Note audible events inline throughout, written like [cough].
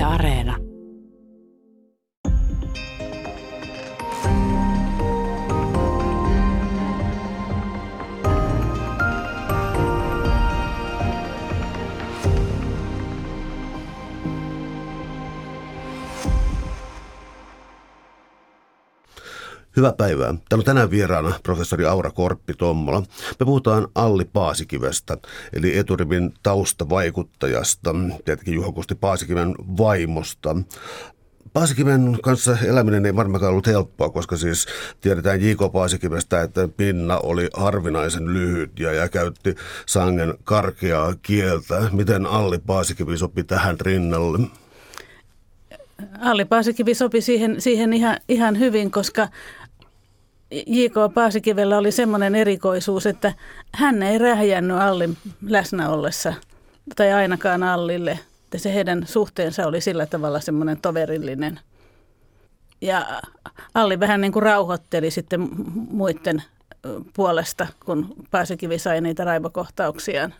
Yle Areena. Hyvää päivää. Täällä on tänään vieraana professori Aura Korppi-Tommola. Me puhutaan Alli Paasikivestä, eli eturivin taustavaikuttajasta, tietenkin Juho Kusti Paasikiven vaimosta. Paasikiven kanssa eläminen ei varmaankaan ollut helppoa, koska siis tiedetään J.K. Paasikivestä, että pinna oli harvinaisen lyhyt ja, ja käytti sangen karkeaa kieltä. Miten Alli Paasikivi sopi tähän rinnalle? Alli Paasikivi sopi siihen, siihen ihan, ihan hyvin, koska J.K. Paasikivellä oli semmoinen erikoisuus, että hän ei rähjännyt Allin läsnä ollessa, tai ainakaan Allille. Että se heidän suhteensa oli sillä tavalla semmoinen toverillinen. Ja Alli vähän niin kuin rauhoitteli sitten muiden puolesta, kun Paasikivi sai niitä raivokohtauksiaan.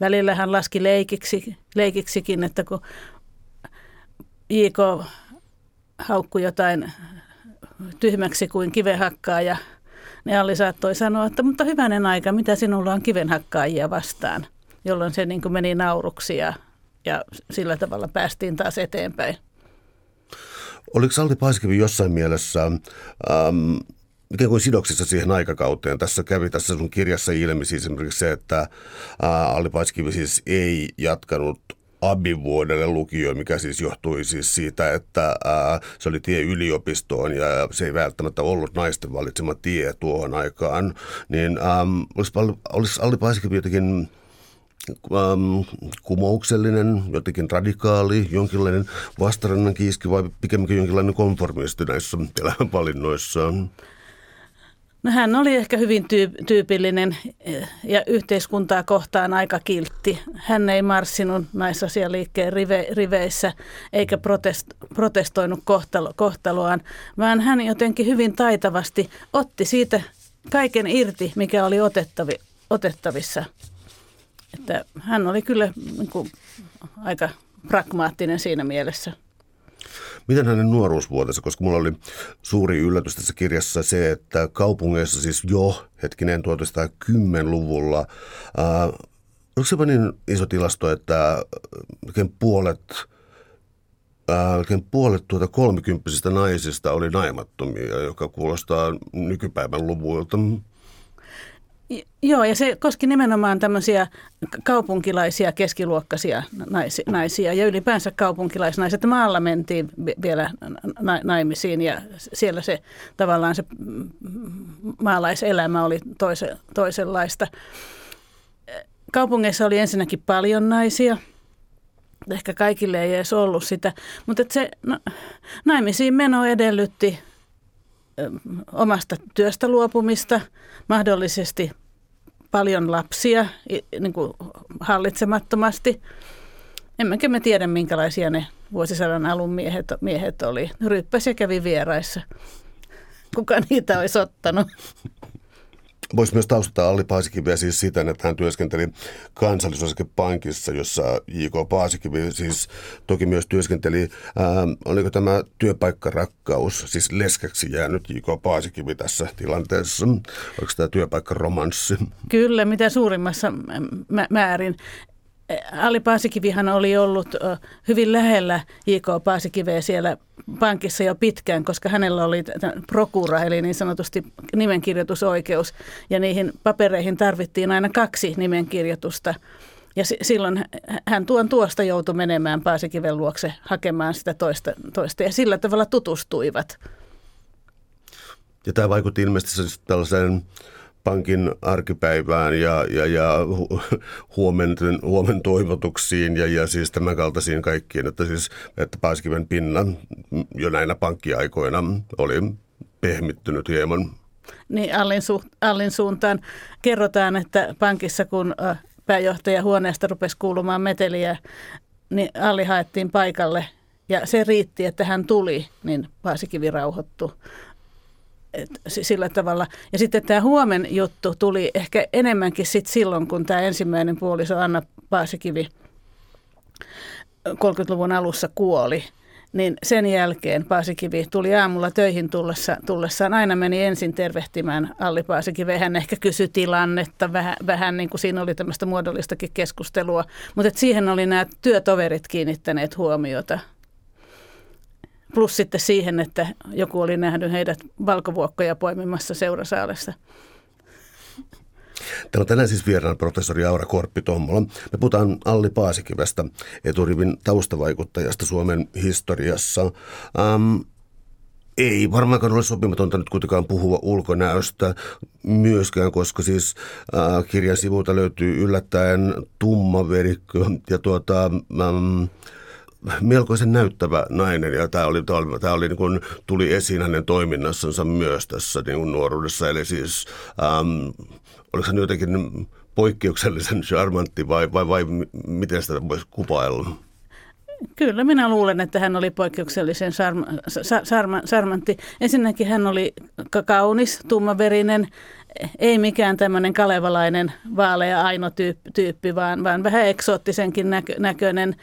Välillä hän laski leikiksi, leikiksikin, että kun J.K. haukkui jotain tyhmäksi kuin kivenhakkaaja. Ne Alli saattoi sanoa, että mutta hyvänen aika, mitä sinulla on kivenhakkaajia vastaan, jolloin se niin kuin meni nauruksi ja, ja sillä tavalla päästiin taas eteenpäin. Oliko Alli Paasikivi jossain mielessä ähm, ikään kuin sidoksissa siihen aikakauteen. Tässä kävi tässä sun kirjassa ilmi siis esimerkiksi se, että äh, Alli Paasikivi siis ei jatkanut abivuodelle lukio, mikä siis johtui siis siitä, että ää, se oli tie yliopistoon ja se ei välttämättä ollut naisten valitsema tie tuohon aikaan, niin äm, olisi, Alli Paasikivi jotenkin äm, kumouksellinen, jotenkin radikaali, jonkinlainen vastarannan kiiski vai pikemminkin jonkinlainen konformisti näissä elämänvalinnoissaan? No hän oli ehkä hyvin tyy- tyypillinen eh, ja yhteiskuntaa kohtaan aika kiltti. Hän ei marssinut naisasialiikkeen rive- riveissä eikä protest- protestoinut kohtalo- kohtaloaan, vaan hän jotenkin hyvin taitavasti otti siitä kaiken irti, mikä oli otettavi- otettavissa. Että hän oli kyllä niin kuin, aika pragmaattinen siinä mielessä. Miten hänen nuoruusvuotensa, koska mulla oli suuri yllätys tässä kirjassa se, että kaupungeissa siis jo hetkinen 1910-luvulla, ää, onko se niin iso tilasto, että puolet Melkein puolet tuota kolmikymppisistä naisista oli naimattomia, joka kuulostaa nykypäivän luvuilta. Joo, ja se koski nimenomaan tämmöisiä kaupunkilaisia keskiluokkaisia naisia ja ylipäänsä kaupunkilaisnaiset. Maalla mentiin vielä naimisiin ja siellä se tavallaan se maalaiselämä oli toise, toisenlaista. Kaupungeissa oli ensinnäkin paljon naisia. Ehkä kaikille ei edes ollut sitä, mutta se no, naimisiin meno edellytti omasta työstä luopumista, mahdollisesti paljon lapsia niin kuin hallitsemattomasti. Emmekä me tiedä, minkälaisia ne vuosisadan alun miehet, miehet oli. Ryppäsi ja kävi vieraissa. Kuka niitä olisi ottanut? Voisi myös taustata Alli Paasikiviä siis siten, että hän työskenteli kansallisosakepankissa, jossa J.K. Paasikivi siis toki myös työskenteli. Ää, oliko tämä työpaikkarakkaus, siis leskeksi jäänyt J.K. Paasikivi tässä tilanteessa? Oliko tämä työpaikkaromanssi? Kyllä, mitä suurimmassa määrin. Ali Paasikivihan oli ollut hyvin lähellä J.K. Paasikiveä siellä pankissa jo pitkään, koska hänellä oli prokura, eli niin sanotusti nimenkirjoitusoikeus, ja niihin papereihin tarvittiin aina kaksi nimenkirjoitusta. Ja silloin hän tuon tuosta joutui menemään Paasikiven luokse hakemaan sitä toista, toista ja sillä tavalla tutustuivat. Ja tämä vaikutti ilmeisesti siis tällaiseen pankin arkipäivään ja, ja, ja huomenten, huomen toivotuksiin ja, ja siis tämän kaltaisiin kaikkiin, että siis että Paaskiven pinna jo näinä pankkiaikoina oli pehmittynyt hieman. Niin Allin, su, Allin suuntaan kerrotaan, että pankissa kun pääjohtaja huoneesta rupesi kuulumaan meteliä, niin Alli haettiin paikalle ja se riitti, että hän tuli, niin Paasikivi rauhoittui sillä tavalla. Ja sitten tämä huomen juttu tuli ehkä enemmänkin sit silloin, kun tämä ensimmäinen puoliso Anna Paasikivi 30-luvun alussa kuoli, niin sen jälkeen Paasikivi tuli aamulla töihin tullessa, tullessaan. Aina meni ensin tervehtimään Alli Paasikivi. Hän ehkä kysyi tilannetta, vähän, vähän niin kuin siinä oli tämmöistä muodollistakin keskustelua. Mutta siihen oli nämä työtoverit kiinnittäneet huomiota. Plus sitten siihen, että joku oli nähnyt heidät valkovuokkoja poimimassa seurasaalessa. Täällä on tänään siis vieraan professori Aura Korppi-Tommola. Me puhutaan Alli Paasikivestä, eturivin taustavaikuttajasta Suomen historiassa. Ähm, ei varmaankaan ole sopimatonta nyt kuitenkaan puhua ulkonäöstä myöskään, koska siis äh, kirjan sivulta löytyy yllättäen tumma verikkö ja tuota, ähm, melkoisen näyttävä nainen ja tämä, oli, tämä oli, niin kuin, tuli esiin hänen toiminnassansa myös tässä niin kuin nuoruudessa. Eli siis ähm, oliko hän jotenkin poikkeuksellisen charmantti vai, vai, vai miten sitä voisi kuvailla? Kyllä, minä luulen, että hän oli poikkeuksellisen sarma, sarma, sarmantti. Ensinnäkin hän oli kaunis, tummaverinen, ei mikään tämmöinen kalevalainen vaalea aino tyyppi, vaan, vaan vähän eksoottisenkin näkö, näköinen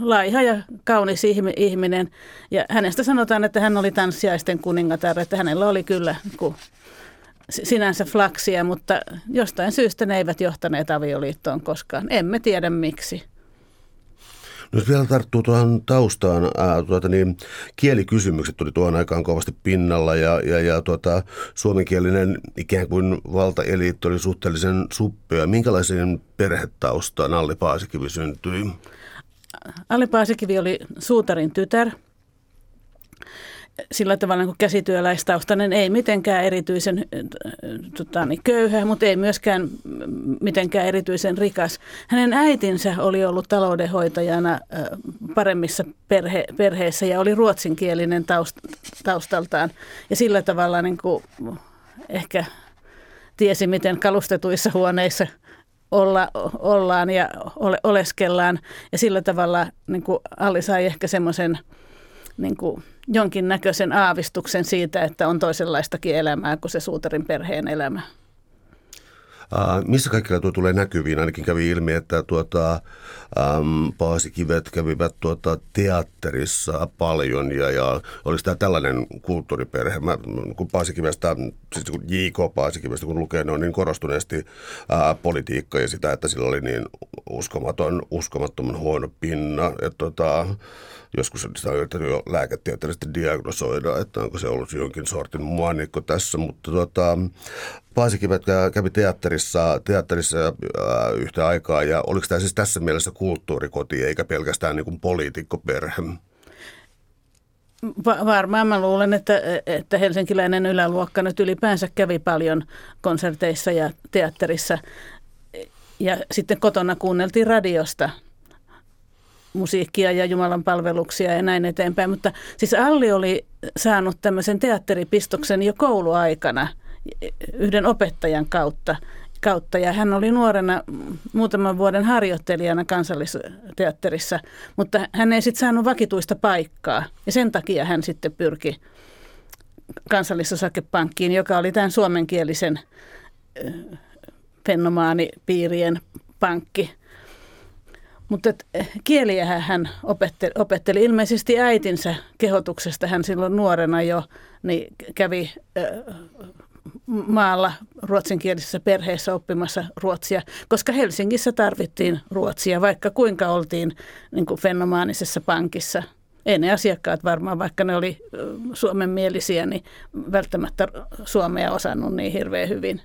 laiha ja kaunis ihminen. Ja hänestä sanotaan, että hän oli tanssiaisten kuningatar, että hänellä oli kyllä sinänsä flaksia, mutta jostain syystä ne eivät johtaneet avioliittoon koskaan. Emme tiedä miksi. Jos vielä tarttuu tuohon taustaan, ää, tuota, niin kielikysymykset tuli tuohon aikaan kovasti pinnalla ja, ja, ja tuota, suomenkielinen ikään kuin valtaeliitti oli suhteellisen suppea. Minkälaisen perhetaustaan Alli Paasikivi syntyi? Alli Paasikivi oli suutarin tytär – sillä tavalla niin käsityöläistaustainen, ei mitenkään erityisen tota, niin köyhä, mutta ei myöskään mitenkään erityisen rikas. Hänen äitinsä oli ollut taloudenhoitajana paremmissa perhe, perheissä ja oli ruotsinkielinen taust, taustaltaan. Ja sillä tavalla niin kuin, ehkä tiesi, miten kalustetuissa huoneissa olla, ollaan ja ole, oleskellaan. Ja sillä tavalla niin kuin Alli sai ehkä semmoisen niin kuin, jonkinnäköisen aavistuksen siitä, että on toisenlaistakin elämää kuin se suutarin perheen elämä. Uh, missä kaikilla tuo tulee näkyviin? Ainakin kävi ilmi, että tuota, um, paasikivet kävivät tuota, teatterissa paljon ja, ja olisi tämä tällainen kulttuuriperhe. Mä, kun Paasikivestä, siis kun J.K. Paasikivestä kun lukee, ne on niin korostuneesti uh, politiikka ja sitä, että sillä oli niin uskomaton, uskomattoman huono pinna. Että, tuota, Joskus on yrittänyt jo lääketieteellisesti diagnosoida, että onko se ollut jonkin sortin muanikko tässä, mutta tuota, Paasikivet kävi teatterissa, teatterissa ää, yhtä aikaa ja oliko tämä siis tässä mielessä kulttuurikoti eikä pelkästään niin kuin poliitikkoperhe? Va- varmaan mä luulen, että, että helsinkiläinen yläluokka nyt ylipäänsä kävi paljon konserteissa ja teatterissa. Ja sitten kotona kuunneltiin radiosta musiikkia ja Jumalan palveluksia ja näin eteenpäin. Mutta siis Alli oli saanut tämmöisen teatteripistoksen jo kouluaikana yhden opettajan kautta. kautta. Ja hän oli nuorena muutaman vuoden harjoittelijana kansallisteatterissa, mutta hän ei sitten saanut vakituista paikkaa. Ja sen takia hän sitten pyrki kansallisosakepankkiin, joka oli tämän suomenkielisen fenomaanipiirien pankki – mutta eh, kieliä hän opetteli, opetteli. Ilmeisesti äitinsä kehotuksesta hän silloin nuorena jo niin kävi maalla ruotsinkielisessä perheessä oppimassa ruotsia, koska Helsingissä tarvittiin ruotsia, vaikka kuinka oltiin niin kuin fenomaanisessa pankissa. Ei ne asiakkaat varmaan, vaikka ne oli suomenmielisiä, niin välttämättä suomea osannut niin hirveän hyvin.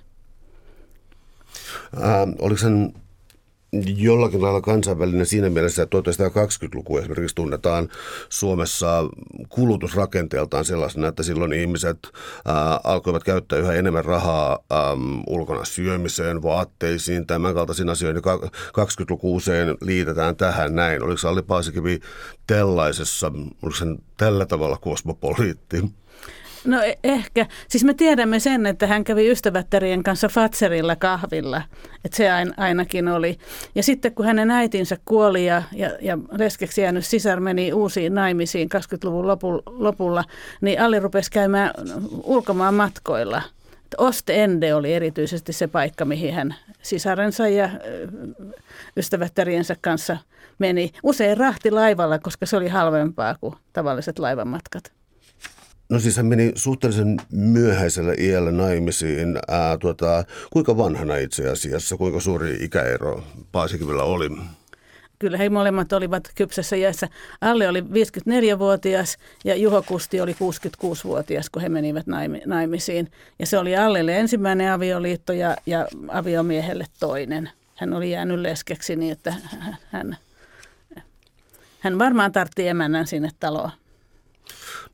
Äh, oliko sen jollakin lailla kansainvälinen siinä mielessä, että 1920-luku esimerkiksi tunnetaan Suomessa kulutusrakenteeltaan sellaisena, että silloin ihmiset ää, alkoivat käyttää yhä enemmän rahaa äm, ulkona syömiseen, vaatteisiin, tämän kaltaisiin asioihin. 20-luku usein liitetään tähän näin. Oliko Alli Paasikivi tällaisessa, oliko sen tällä tavalla kosmopoliitti? No e- ehkä. Siis me tiedämme sen, että hän kävi ystävättärien kanssa Fatserilla kahvilla. Että se ainakin oli. Ja sitten kun hänen äitinsä kuoli ja, ja, ja leskeksi jäänyt sisar meni uusiin naimisiin 20-luvun lopulla, niin Alli rupesi käymään ulkomaan matkoilla Ostende oli erityisesti se paikka, mihin hän sisarensa ja ystävättäriensä kanssa meni. Usein rahti laivalla, koska se oli halvempaa kuin tavalliset laivamatkat. No siis hän meni suhteellisen myöhäisellä iällä naimisiin. Ää, tuota, kuinka vanhana itse asiassa, kuinka suuri ikäero Paasikivillä oli? Kyllä he molemmat olivat kypsessä iässä. Alle oli 54-vuotias ja Juho Kusti oli 66-vuotias, kun he menivät naimisiin. Ja se oli Allelle ensimmäinen avioliitto ja, ja aviomiehelle toinen. Hän oli jäänyt leskeksi niin, että hän, hän varmaan tartti emännän sinne taloon.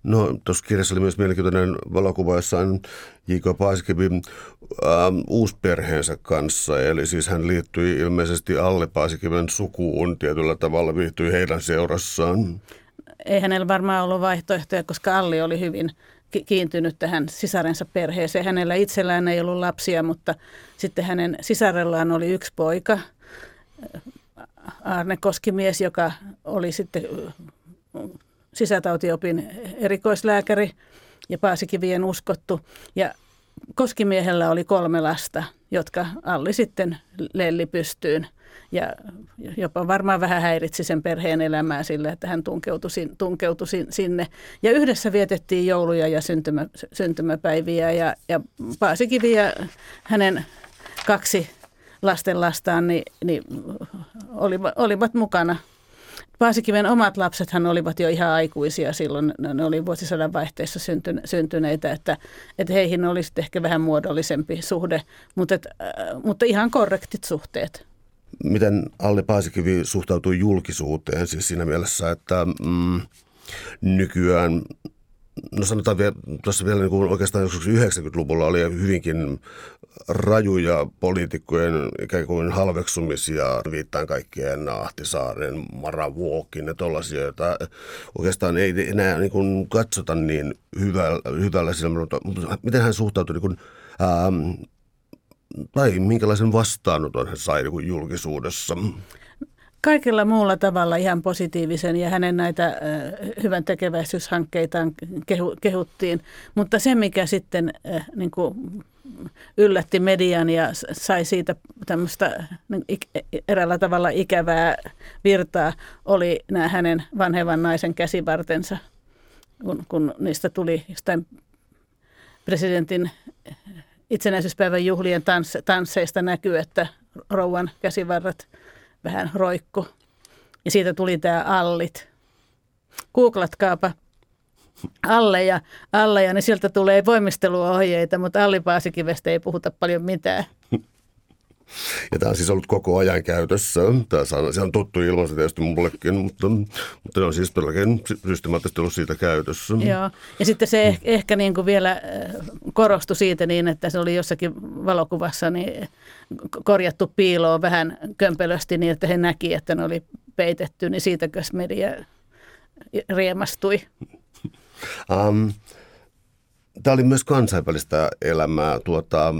No tuossa kirjassa oli myös mielenkiintoinen valokuva jossain J.K. Paasikivi ähm, uusperheensä kanssa. Eli siis hän liittyi ilmeisesti Alle Paasikiven sukuun tietyllä tavalla, viihtyi heidän seurassaan. Ei hänellä varmaan ollut vaihtoehtoja, koska Alli oli hyvin kiintynyt tähän sisarensa perheeseen. Hänellä itsellään ei ollut lapsia, mutta sitten hänen sisarellaan oli yksi poika, Arne Koskimies, joka oli sitten sisätautiopin erikoislääkäri ja Paasikivien uskottu. Ja Koskimiehellä oli kolme lasta, jotka Alli sitten lelli pystyyn. Ja jopa varmaan vähän häiritsi sen perheen elämää sille, että hän tunkeutui, tunkeutui sinne. Ja yhdessä vietettiin jouluja ja syntymä, syntymäpäiviä ja, ja Paasikivi ja hänen kaksi lasten lastaan niin, niin olivat, olivat mukana Paasikiven omat lapsethan olivat jo ihan aikuisia silloin, ne oli vuosisadan vaihteessa syntyneitä, että, että heihin olisi ehkä vähän muodollisempi suhde, mutta, et, äh, mutta ihan korrektit suhteet. Miten Alli Paasikivi suhtautuu julkisuuteen siis siinä mielessä, että mm, nykyään no sanotaan vielä, tuossa vielä niin kuin oikeastaan joskus 90-luvulla oli hyvinkin rajuja poliitikkojen ikään kuin halveksumisia, viittaan kaikkien Ahtisaaren, Maravuokin ja tollaisia, joita oikeastaan ei enää niin kuin katsota niin hyvällä, hyvällä sillä, mutta miten hän suhtautui niin kuin, ähm, tai minkälaisen vastaanoton hän sai niin kuin julkisuudessa? Kaikella muulla tavalla ihan positiivisen ja hänen näitä hyvän tekeväisyyshankkeitaan kehu, kehuttiin. Mutta se, mikä sitten niin kuin yllätti median ja sai siitä tämmöistä niin eräällä tavalla ikävää virtaa, oli nämä hänen vanhevan naisen käsivartensa, kun, kun niistä tuli jostain presidentin itsenäisyyspäivän juhlien tans, tansseista näkyy, että rouvan käsivarret – vähän roikku. Ja siitä tuli tämä allit. Googlatkaapa alle ja, alle ja niin sieltä tulee voimisteluohjeita, mutta Alli Paasikivestä ei puhuta paljon mitään. [laughs] Ja tämä on siis ollut koko ajan käytössä. Tämä on, se on tuttu ilmaisu tietysti mullekin, mutta, mutta ne on siis todellakin systemaattisesti ollut siitä käytössä. Joo, ja sitten se ehkä, ehkä niin kuin vielä äh, korostui siitä niin, että se oli jossakin valokuvassa niin korjattu piiloon vähän kömpelösti niin, että he näki, että ne oli peitetty, niin siitäkös media riemastui. Um, Tämä oli myös kansainvälistä elämää. Tuota,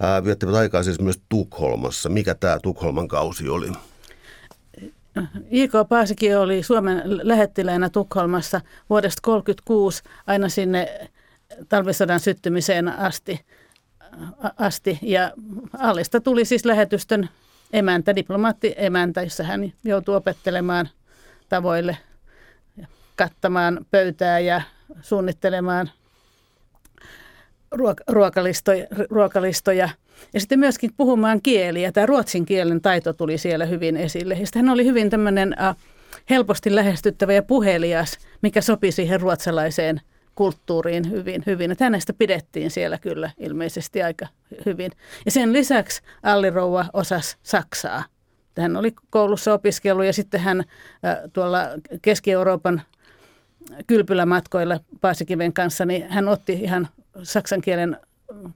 ää, viettivät aikaa siis myös Tukholmassa. Mikä tämä Tukholman kausi oli? J.K. Paasikin oli Suomen lähettiläänä Tukholmassa vuodesta 1936 aina sinne talvisodan syttymiseen asti. asti. Ja Allista tuli siis lähetystön emäntä, diplomaatti-emäntä, jossa hän joutui opettelemaan tavoille, kattamaan pöytää ja suunnittelemaan ruokalistoja, ruokalistoja ja sitten myöskin puhumaan kieliä. Tämä ruotsin kielen taito tuli siellä hyvin esille. Ja sitten hän oli hyvin tämmöinen uh, helposti lähestyttävä ja puhelias, mikä sopi siihen ruotsalaiseen kulttuuriin hyvin. hyvin. Että hänestä pidettiin siellä kyllä ilmeisesti aika hyvin. Ja sen lisäksi Alli Rouva osasi Saksaa. Hän oli koulussa opiskellut ja sitten hän uh, tuolla Keski-Euroopan kylpylämatkoilla Paasikiven kanssa, niin hän otti ihan saksan kielen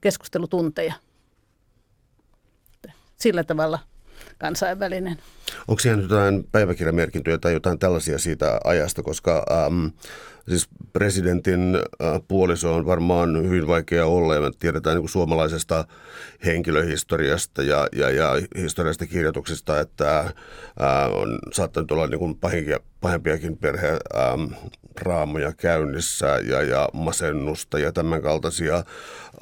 keskustelutunteja. Sillä tavalla kansainvälinen. Onko siellä jotain päiväkirjamerkintöjä tai jotain tällaisia siitä ajasta, koska ähm, siis presidentin puoliso on varmaan hyvin vaikea olla ja me tiedetään niin suomalaisesta henkilöhistoriasta ja, ja, ja historiallisesta kirjoituksesta, että ää, on saattanut olla niin kuin pahempiakin perheraamoja käynnissä ja, ja masennusta ja tämän kaltaisia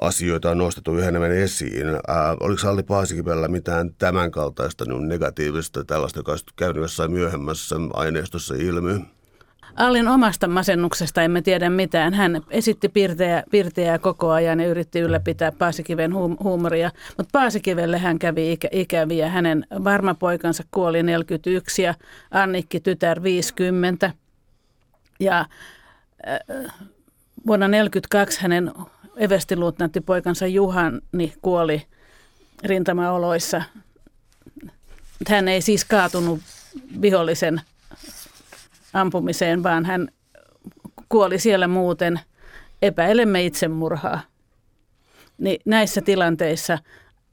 asioita on nostettu yhä enemmän esiin. Ää, oliko Alli Paasikivellä mitään tämän kaltaista niin negatiivista, tällaista, joka olisi käynyt jossain myöhemmässä aineistossa ilmi? Allin omasta masennuksesta emme tiedä mitään. Hän esitti pirteä, pirteää koko ajan ja yritti ylläpitää Paasikiven huumoria, mutta Paasikivelle hän kävi ikä, ikäviä. Hänen varma poikansa kuoli 41 ja Annikki tytär 50. Ja äh, vuonna 1942 hänen everstiluutnantti poikansa Juhani kuoli rintamaoloissa. Hän ei siis kaatunut vihollisen ampumiseen, vaan hän kuoli siellä muuten. Epäilemme itsemurhaa. Niin näissä tilanteissa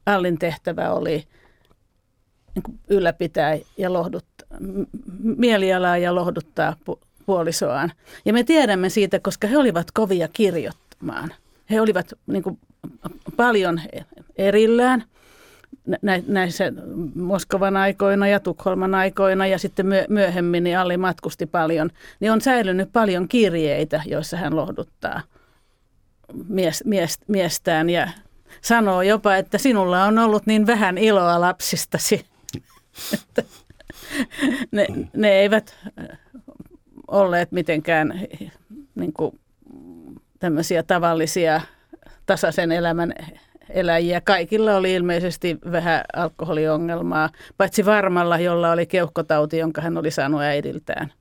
Allin tehtävä oli niin ylläpitää ja lohduttaa, mielialaa ja lohduttaa puolisoaan. Ja me tiedämme siitä, koska he olivat kovia kirjoittamaan. He olivat niin kuin, paljon erillään – näissä Moskovan aikoina ja Tukholman aikoina ja sitten myöhemmin niin Alli matkusti paljon, niin on säilynyt paljon kirjeitä, joissa hän lohduttaa mies, mies, miestään ja sanoo jopa, että sinulla on ollut niin vähän iloa lapsistasi. [laughs] ne, ne eivät olleet mitenkään niin kuin, tämmöisiä tavallisia tasaisen elämän eläjiä. Kaikilla oli ilmeisesti vähän alkoholiongelmaa, paitsi varmalla, jolla oli keuhkotauti, jonka hän oli saanut äidiltään.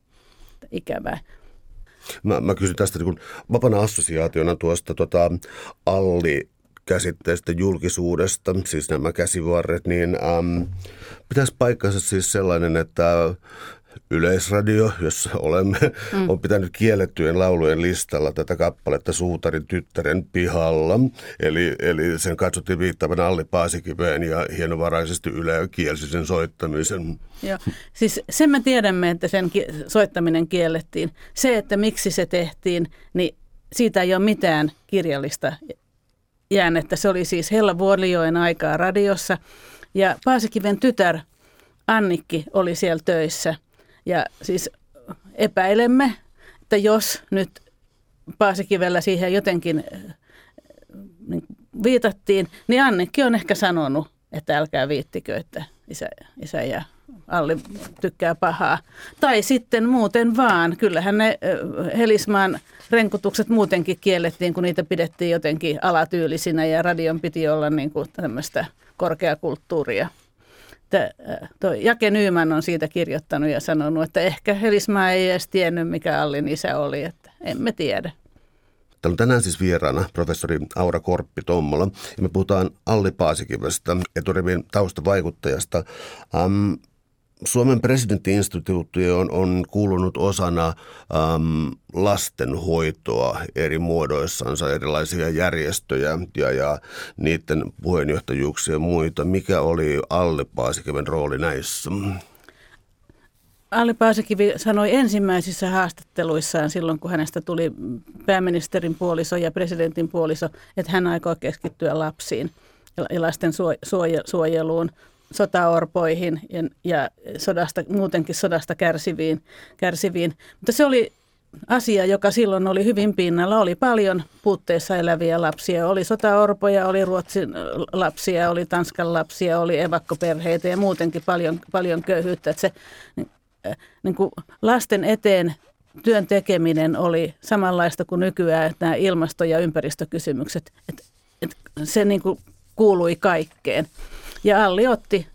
Ikävää. Mä, mä kysyn tästä niin vapana assosiaationa tuosta tota, Alli käsitteestä julkisuudesta, siis nämä käsivarret, niin äm, pitäisi paikkansa siis sellainen, että Yleisradio, jossa olemme, mm. on pitänyt kiellettyjen laulujen listalla tätä kappaletta Suutarin tyttären pihalla. Eli, eli sen katsottiin viittavan Alli Paasikiveen ja hienovaraisesti Yle kielsi sen soittamisen. Joo. Siis sen me tiedämme, että sen soittaminen kiellettiin. Se, että miksi se tehtiin, niin siitä ei ole mitään kirjallista jäännettä. Se oli siis Hella Vuolijoen aikaa radiossa ja Paasikiven tytär Annikki oli siellä töissä – ja siis epäilemme, että jos nyt Paasikivellä siihen jotenkin äh, niin viitattiin, niin Annikki on ehkä sanonut, että älkää viittikö, että isä, isä ja Alli tykkää pahaa. Tai sitten muuten vaan. Kyllähän ne äh, Helismaan renkutukset muutenkin kiellettiin, kun niitä pidettiin jotenkin alatyylisinä ja radion piti olla niin kuin tämmöistä korkeakulttuuria että toi Jake Nyyman on siitä kirjoittanut ja sanonut, että ehkä Helismaa ei edes tiennyt, mikä Allin isä oli, että emme tiedä. Täällä on tänään siis vieraana professori Aura Korppi-Tommola ja me puhutaan Alli Paasikivestä, eturivin taustavaikuttajasta. Um, Suomen presidenttiinstituutti on, on kuulunut osana äm, lastenhoitoa eri muodoissansa, erilaisia järjestöjä ja, ja niiden puheenjohtajuuksia ja muita. Mikä oli Alli Paasikiven rooli näissä? Alli Paasikivi sanoi ensimmäisissä haastatteluissaan silloin, kun hänestä tuli pääministerin puoliso ja presidentin puoliso, että hän aikoo keskittyä lapsiin ja lasten suojeluun sotaorpoihin ja, ja sodasta, muutenkin sodasta kärsiviin, kärsiviin. Mutta se oli asia, joka silloin oli hyvin pinnalla. Oli paljon puutteessa eläviä lapsia. Oli sotaorpoja, oli Ruotsin lapsia, oli Tanskan lapsia, oli evakkoperheitä ja muutenkin paljon, paljon köyhyyttä. Että se äh, niin kuin lasten eteen työn tekeminen oli samanlaista kuin nykyään että nämä ilmasto- ja ympäristökysymykset. Että, että se niin kuin kuului kaikkeen. Ja Alli otti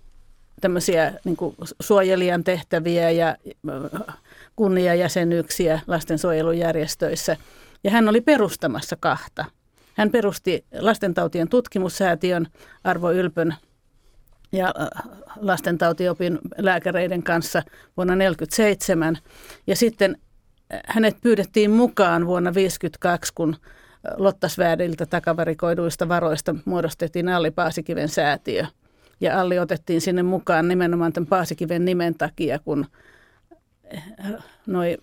tämmöisiä niin kuin suojelijan tehtäviä ja äh, kunniajäsenyyksiä lastensuojelujärjestöissä. Ja hän oli perustamassa kahta. Hän perusti lastentautien tutkimussäätiön Arvo Ylpön ja äh, lastentautiopin lääkäreiden kanssa vuonna 1947. Ja sitten äh, hänet pyydettiin mukaan vuonna 1952, kun Lottasvääriltä takavarikoiduista varoista muodostettiin Alli Paasikiven säätiö – ja Alli otettiin sinne mukaan nimenomaan tämän Paasikiven nimen takia, kun eh, noi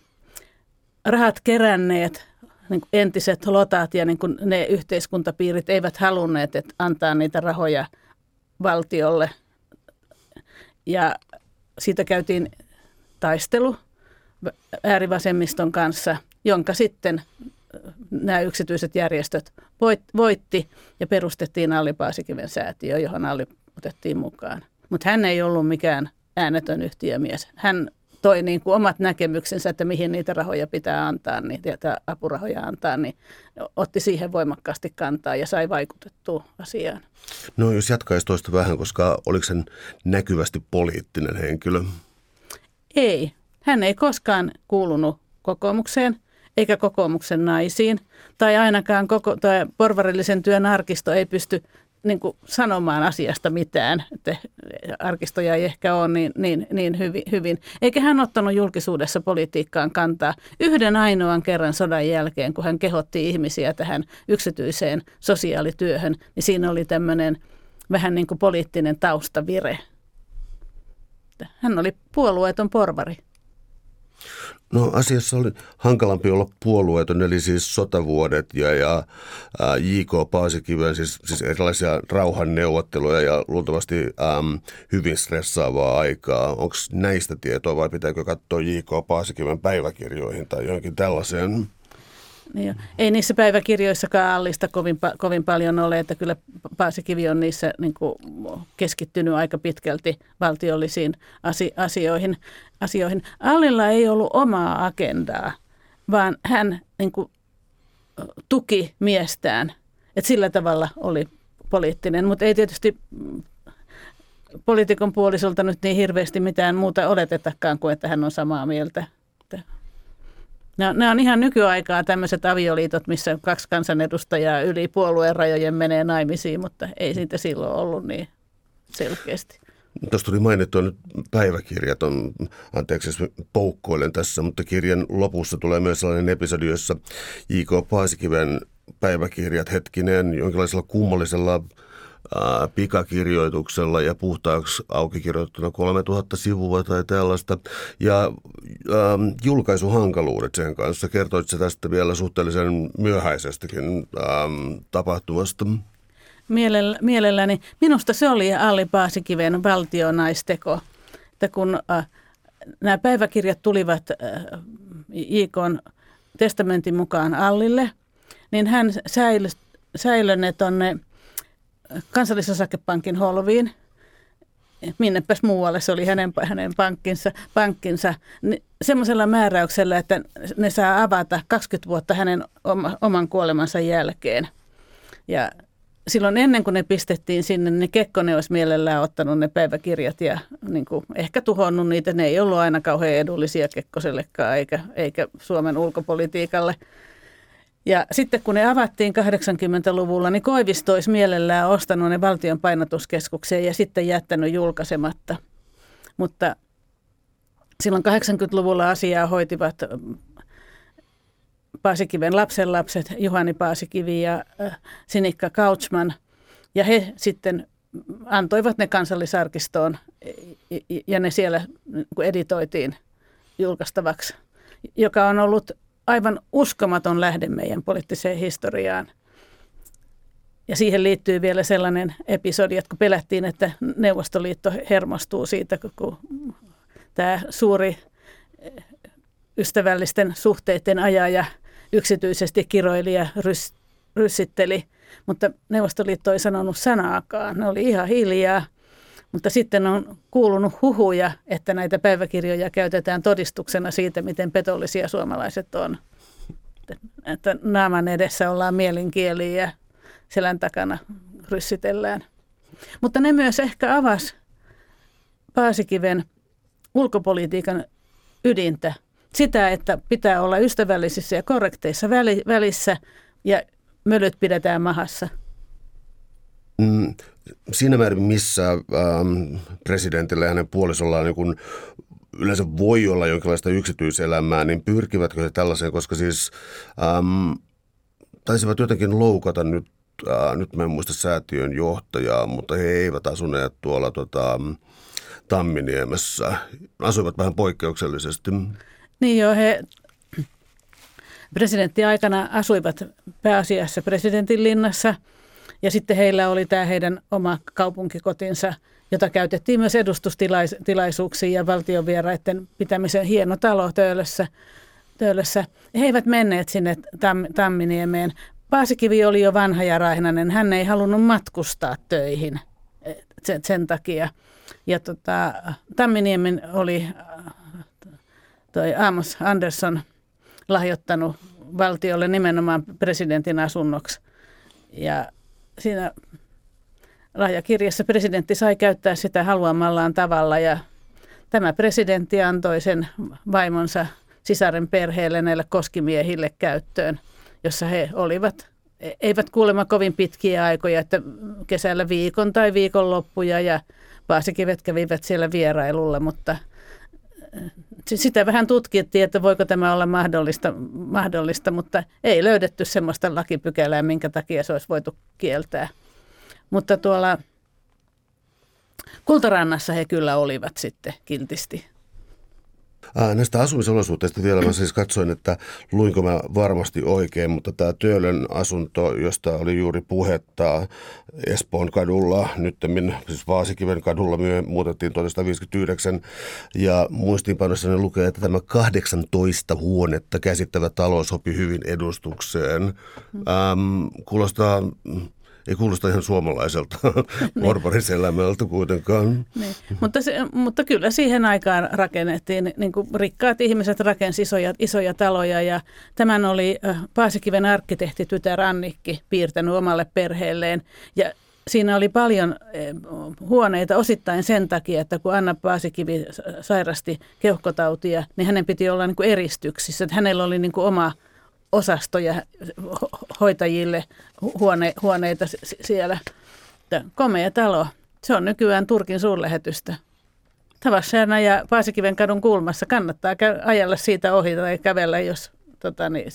rahat keränneet niin kuin entiset lotat ja niin kuin ne yhteiskuntapiirit eivät halunneet että antaa niitä rahoja valtiolle. Ja siitä käytiin taistelu äärivasemmiston kanssa, jonka sitten nämä yksityiset järjestöt voitti ja perustettiin Alli Paasikiven säätiö, johon Alli otettiin mukaan. Mutta hän ei ollut mikään äänetön yhtiömies. Hän toi niin kuin omat näkemyksensä, että mihin niitä rahoja pitää antaa, niin, apurahoja antaa, niin otti siihen voimakkaasti kantaa ja sai vaikutettua asiaan. No jos jatkaisi toista vähän, koska oliko sen näkyvästi poliittinen henkilö? Ei. Hän ei koskaan kuulunut kokoomukseen eikä kokoomuksen naisiin. Tai ainakaan koko, tai porvarillisen työn arkisto ei pysty niin kuin sanomaan asiasta mitään, että arkistoja ei ehkä ole niin, niin, niin hyvin, hyvin. Eikä hän ottanut julkisuudessa politiikkaan kantaa yhden ainoan kerran sodan jälkeen, kun hän kehotti ihmisiä tähän yksityiseen sosiaalityöhön, niin siinä oli tämmöinen vähän niin kuin poliittinen taustavire. Hän oli puolueeton porvari. No asiassa oli hankalampi olla puolueeton, eli siis sotavuodet ja, ja ää, J.K. Paasikiven, siis, siis erilaisia rauhanneuvotteluja ja luultavasti äm, hyvin stressaavaa aikaa. Onko näistä tietoa vai pitääkö katsoa J.K. Paasikiven päiväkirjoihin tai johonkin tällaiseen? Niin Ei niissä päiväkirjoissakaan Allista kovin, kovin paljon ole, että kyllä Paasikivi on niissä niin kuin keskittynyt aika pitkälti valtiollisiin asioihin. asioihin. Allilla ei ollut omaa agendaa, vaan hän niin kuin, tuki miestään. Et sillä tavalla oli poliittinen, mutta ei tietysti poliitikon puolisolta nyt niin hirveästi mitään muuta oletetakaan kuin, että hän on samaa mieltä Nämä, nämä on ihan nykyaikaa tämmöiset avioliitot, missä kaksi kansanedustajaa yli puolueen rajojen menee naimisiin, mutta ei siitä silloin ollut niin selkeästi. Tuossa tuli mainittua nyt päiväkirjat, on, anteeksi poukkoilen tässä, mutta kirjan lopussa tulee myös sellainen episodi, jossa J.K. Paasikiven päiväkirjat hetkinen jonkinlaisella kummallisella pikakirjoituksella ja puhtaaksi auki kirjoittuna 3000 sivua tai tällaista. Ja ähm, julkaisuhankaluudet sen kanssa. Kertoitko tästä vielä suhteellisen myöhäisestäkin ähm, tapahtumasta? Mielellä, mielelläni. Minusta se oli Alli Paasikiven valtionaisteko, että kun äh, nämä päiväkirjat tulivat äh, JK testamentin mukaan Allille, niin hän säilö, säilö ne tuonne kansallisosakepankin holviin, minnepäs muualle, se oli hänen, hänen pankkinsa, pankkinsa semmoisella määräyksellä, että ne saa avata 20 vuotta hänen oman kuolemansa jälkeen. Ja silloin ennen kuin ne pistettiin sinne, niin Kekkonen olisi mielellään ottanut ne päiväkirjat ja niin kuin ehkä tuhonnut niitä. Ne ei ollut aina kauhean edullisia Kekkosellekaan eikä, eikä Suomen ulkopolitiikalle. Ja sitten kun ne avattiin 80-luvulla, niin Koivisto olisi mielellään ostanut ne valtion painotuskeskukseen ja sitten jättänyt julkaisematta. Mutta silloin 80-luvulla asiaa hoitivat Paasikiven lapsenlapset, Juhani Paasikivi ja Sinikka Kautsman. Ja he sitten antoivat ne kansallisarkistoon ja ne siellä editoitiin julkaistavaksi, joka on ollut aivan uskomaton lähde meidän poliittiseen historiaan. Ja siihen liittyy vielä sellainen episodi, että kun pelättiin, että Neuvostoliitto hermostuu siitä, kun tämä suuri ystävällisten suhteiden ajaja yksityisesti kiroili ja rys, ryssitteli. Mutta Neuvostoliitto ei sanonut sanaakaan. Ne oli ihan hiljaa. Mutta sitten on kuulunut huhuja, että näitä päiväkirjoja käytetään todistuksena siitä, miten petollisia suomalaiset on. Että naaman edessä ollaan mielinkieliä ja selän takana ryssitellään. Mutta ne myös ehkä avas Paasikiven ulkopolitiikan ydintä. Sitä, että pitää olla ystävällisissä ja korrekteissa välissä ja mölyt pidetään mahassa. Mm, siinä määrin, missä ähm, presidentillä ja hänen puolisollaan niin kun yleensä voi olla jonkinlaista yksityiselämää, niin pyrkivätkö he tällaiseen, koska siis ähm, taisivat jotenkin loukata nyt, äh, nyt mä en muista säätiön johtajaa, mutta he eivät asuneet tuolla tota, Tamminiemessä, asuivat vähän poikkeuksellisesti. Niin joo, he Presidenttiaikana asuivat pääasiassa presidentin linnassa ja sitten heillä oli tämä heidän oma kaupunkikotinsa, jota käytettiin myös edustustilaisuuksiin ja valtionvieraiden pitämisen hieno talo Töölössä. Töölössä. He eivät menneet sinne Tam- Tamminiemeen. Paasikivi oli jo vanha ja raihnainen. Hän ei halunnut matkustaa töihin sen, sen takia. Ja tota, Tamminiemen oli toi Amos Andersson lahjoittanut valtiolle nimenomaan presidentin asunnoksi. Ja siinä lahjakirjassa presidentti sai käyttää sitä haluamallaan tavalla ja tämä presidentti antoi sen vaimonsa sisaren perheelle näille koskimiehille käyttöön, jossa he olivat, eivät kuulemma kovin pitkiä aikoja, että kesällä viikon tai viikonloppuja ja paasikivet kävivät siellä vierailulla, mutta sitä vähän tutkittiin, että voiko tämä olla mahdollista, mahdollista, mutta ei löydetty sellaista lakipykälää, minkä takia se olisi voitu kieltää. Mutta tuolla Kultarannassa he kyllä olivat sitten kiltisti Ää, näistä asumisolosuhteista vielä mä siis katsoin, että luinko mä varmasti oikein, mutta tämä Töölön asunto, josta oli juuri puhetta Espoon kadulla, nyt siis Vaasikiven kadulla myö, muutettiin 1959 ja muistiinpanossa ne lukee, että tämä 18 huonetta käsittävä talo sopi hyvin edustukseen. Ähm, kuulostaa ei kuulosta ihan suomalaiselta [laughs] niin. kuitenkaan. Niin. Mutta, se, mutta kyllä siihen aikaan rakennettiin, niin kuin rikkaat ihmiset rakensivat isoja, isoja taloja ja tämän oli Paasikiven arkkitehti tytär Annikki piirtänyt omalle perheelleen ja siinä oli paljon huoneita osittain sen takia, että kun Anna Paasikivi sairasti keuhkotautia, niin hänen piti olla niin kuin eristyksissä. Että hänellä oli niin kuin oma osastoja hoitajille huone, huoneita siellä. Komea talo. Se on nykyään Turkin suurlähetystä. Tavassana ja Paasikiven kadun kulmassa kannattaa ajella siitä ohi tai kävellä, jos tota, niin,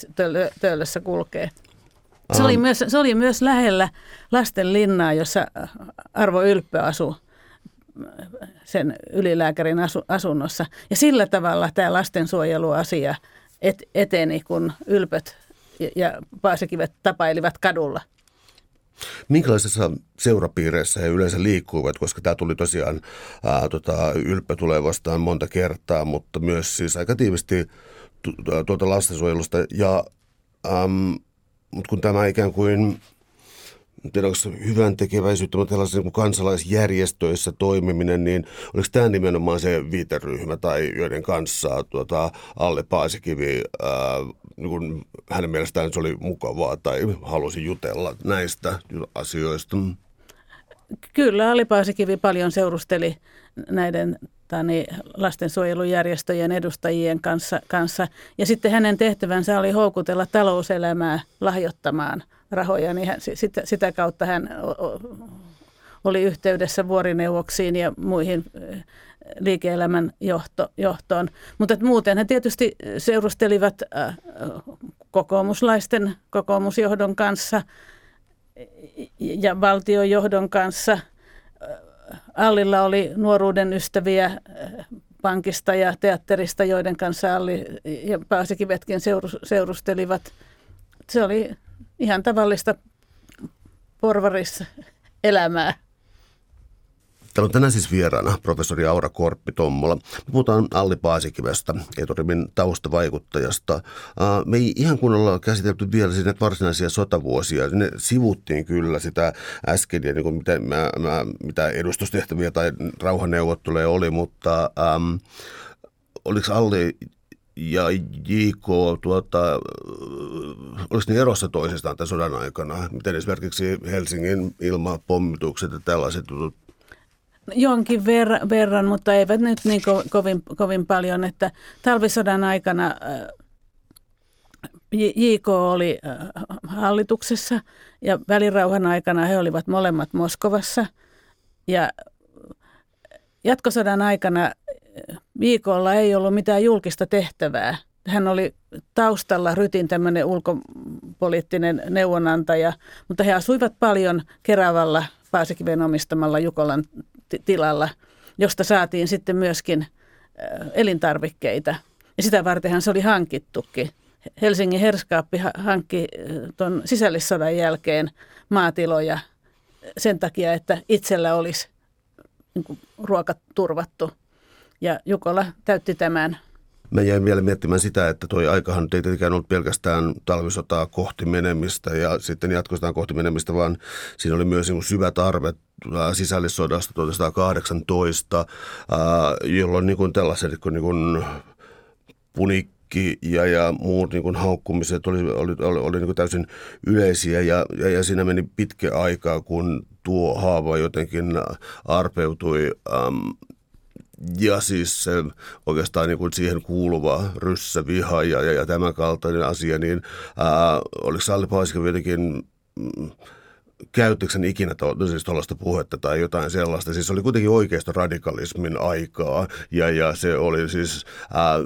töölössä kulkee. Se oli, myös, se oli myös lähellä lasten linnaa, jossa Arvo Ylppö asui sen ylilääkärin asu, asunnossa. Ja sillä tavalla tämä lastensuojeluasia – et, eteni, kun ylpöt ja, ja paasikivet tapailivat kadulla. Minkälaisessa seurapiireissä he yleensä liikkuivat, koska tämä tuli tosiaan, ää, tota, ylppö tulee vastaan monta kertaa, mutta myös siis aika tiivisti tuolta lastensuojelusta. Ja, äm, mutta kun tämä ikään kuin tiedä, onko hyvän tekeväisyyttä, mutta tällaisissa niin kansalaisjärjestöissä toimiminen, niin oliko tämä nimenomaan se viiteryhmä tai joiden kanssa tuota, Alle Paasikivi, ää, niin kuin hänen mielestään se oli mukavaa tai halusi jutella näistä asioista? Kyllä, Ali Paasikivi paljon seurusteli näiden tani, lastensuojelujärjestöjen edustajien kanssa, kanssa. Ja sitten hänen tehtävänsä oli houkutella talouselämää lahjoittamaan rahoja, niin hän, sitä, sitä kautta hän oli yhteydessä vuorineuvoksiin ja muihin liike-elämän johto, johtoon. Mutta muuten he tietysti seurustelivat kokoomuslaisten kokoomusjohdon kanssa ja valtiojohdon kanssa. Allilla oli nuoruuden ystäviä pankista ja teatterista, joiden kanssa Alli ja Paasikivetkin seurustelivat. Se oli ihan tavallista porvarissa elämää. Täällä on tänään siis vieraana professori Aura Korppi-Tommola. Me puhutaan Alli Paasikivestä, etorimin taustavaikuttajasta. Me ei ihan kunnolla käsitelty vielä sinne varsinaisia sotavuosia. Ne sivuttiin kyllä sitä äsken, ja niin kuin mitä, mä, mä, mitä edustustehtäviä tai rauhanneuvotteluja oli, mutta äm, oliko Alli ja JK, tuota, olisi ne erossa toisestaan tämän sodan aikana? Miten esimerkiksi Helsingin ilmapommitukset ja tällaiset jutut? Jonkin ver- verran, mutta eivät nyt niin ko- kovin, kovin paljon, että talvisodan aikana äh, JK oli äh, hallituksessa ja välirauhan aikana he olivat molemmat Moskovassa ja jatkosodan aikana viikolla ei ollut mitään julkista tehtävää. Hän oli taustalla Rytin tämmöinen ulkopoliittinen neuvonantaja, mutta he asuivat paljon Keravalla Paasikiven omistamalla Jukolan tilalla, josta saatiin sitten myöskin elintarvikkeita. Ja sitä vartenhan se oli hankittukin. Helsingin herskaappi hankki tuon sisällissodan jälkeen maatiloja sen takia, että itsellä olisi niin ruoka turvattu. Ja Jukola täytti tämän. Mä jäin vielä miettimään sitä, että toi aikahan ei tietenkään ollut pelkästään talvisotaa kohti menemistä ja sitten jatkosotaan kohti menemistä, vaan siinä oli myös syvä tarve sisällissodasta 1918, jolloin niin kuin tällaiset niin kuin punikki ja, ja muut niin kuin haukkumiset oli, oli, oli, oli niin kuin täysin yleisiä ja, ja, ja siinä meni pitkä aikaa, kun tuo haava jotenkin arpeutui äm, ja siis se oikeastaan niin kuin siihen kuuluva ryssä, viha ja, ja, ja tämän kaltainen asia, niin ää, oliko Salli Paiska jotenkin... Mm, käyttikö ikinä to, siis tuollaista puhetta tai jotain sellaista? Siis oli kuitenkin oikeasta radikalismin aikaa ja, ja se oli siis ää,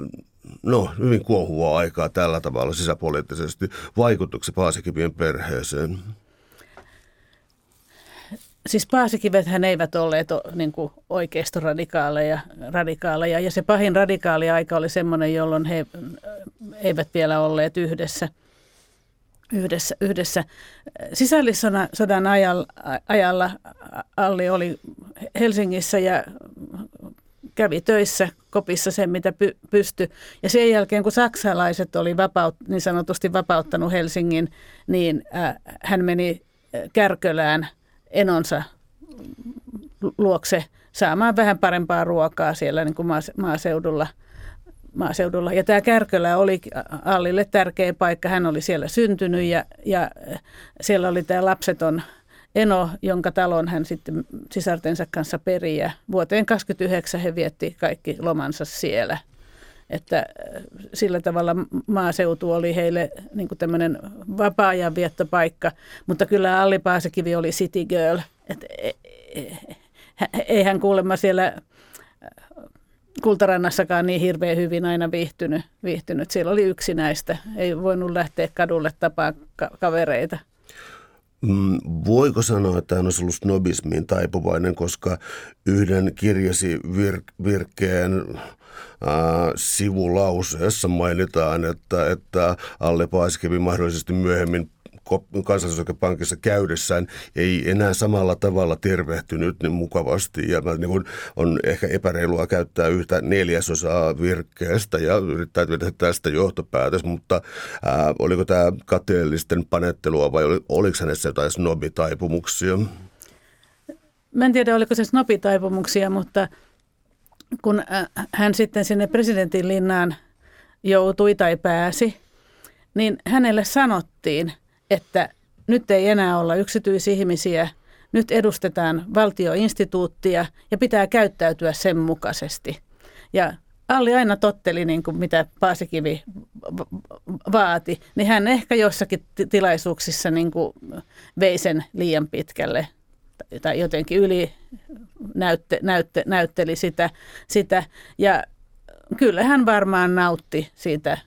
no, hyvin kuohuvaa aikaa tällä tavalla sisäpoliittisesti. Vaikutukset Paasikivien perheeseen? Siis paasikivethän eivät olleet niin kuin radikaaleja, ja se pahin radikaali aika oli semmoinen, jolloin he eivät vielä olleet yhdessä. yhdessä, yhdessä. Sisällissodan ajalla, ajalla Alli oli Helsingissä ja kävi töissä kopissa sen, mitä py, pystyi. Ja sen jälkeen, kun saksalaiset oli vapaut, niin sanotusti vapauttanut Helsingin, niin äh, hän meni Kärkölään – enonsa luokse saamaan vähän parempaa ruokaa siellä niin kuin maaseudulla. maaseudulla. Ja tämä Kärkölä oli Allille tärkeä paikka. Hän oli siellä syntynyt ja, ja siellä oli tämä lapseton eno, jonka talon hän sitten sisartensa kanssa peri. Ja vuoteen 29 he vietti kaikki lomansa siellä. Että äh, sillä tavalla maaseutu oli heille niin tämmöinen vapaa-ajan viettopaikka, mutta kyllä Alli Paasekivi oli city girl. Että e, e, ei hän kuulemma siellä äh, Kultarannassakaan niin hirveän hyvin aina viihtynyt. viihtynyt. Siellä oli yksi näistä. Ei voinut lähteä kadulle tapaa kavereita. Mm, voiko sanoa, että hän olisi ollut snobismiin taipuvainen, koska yhden kirjasi vir- virkkeen sivulauseessa mainitaan, että, että Alle Paiskivi mahdollisesti myöhemmin kansallisuuspankissa käydessään ei enää samalla tavalla tervehtynyt niin mukavasti. Ja niin kuin on ehkä epäreilua käyttää yhtä neljäsosaa virkkeestä ja yrittää tehdä tästä johtopäätös, mutta ää, oliko tämä kateellisten panettelua vai oliko hänessä jotain snobitaipumuksia? Mä en tiedä, oliko se snobitaipumuksia, mutta kun hän sitten sinne presidentin linnaan joutui tai pääsi, niin hänelle sanottiin, että nyt ei enää olla yksityisihmisiä, nyt edustetaan valtioinstituuttia ja pitää käyttäytyä sen mukaisesti. Ja Alli aina totteli, niin kuin mitä Paasikivi vaati, niin hän ehkä jossakin tilaisuuksissa niin kuin vei sen liian pitkälle tai jotenkin yli näytte, näytte, näytteli sitä, sitä. Ja kyllä hän varmaan nautti siitä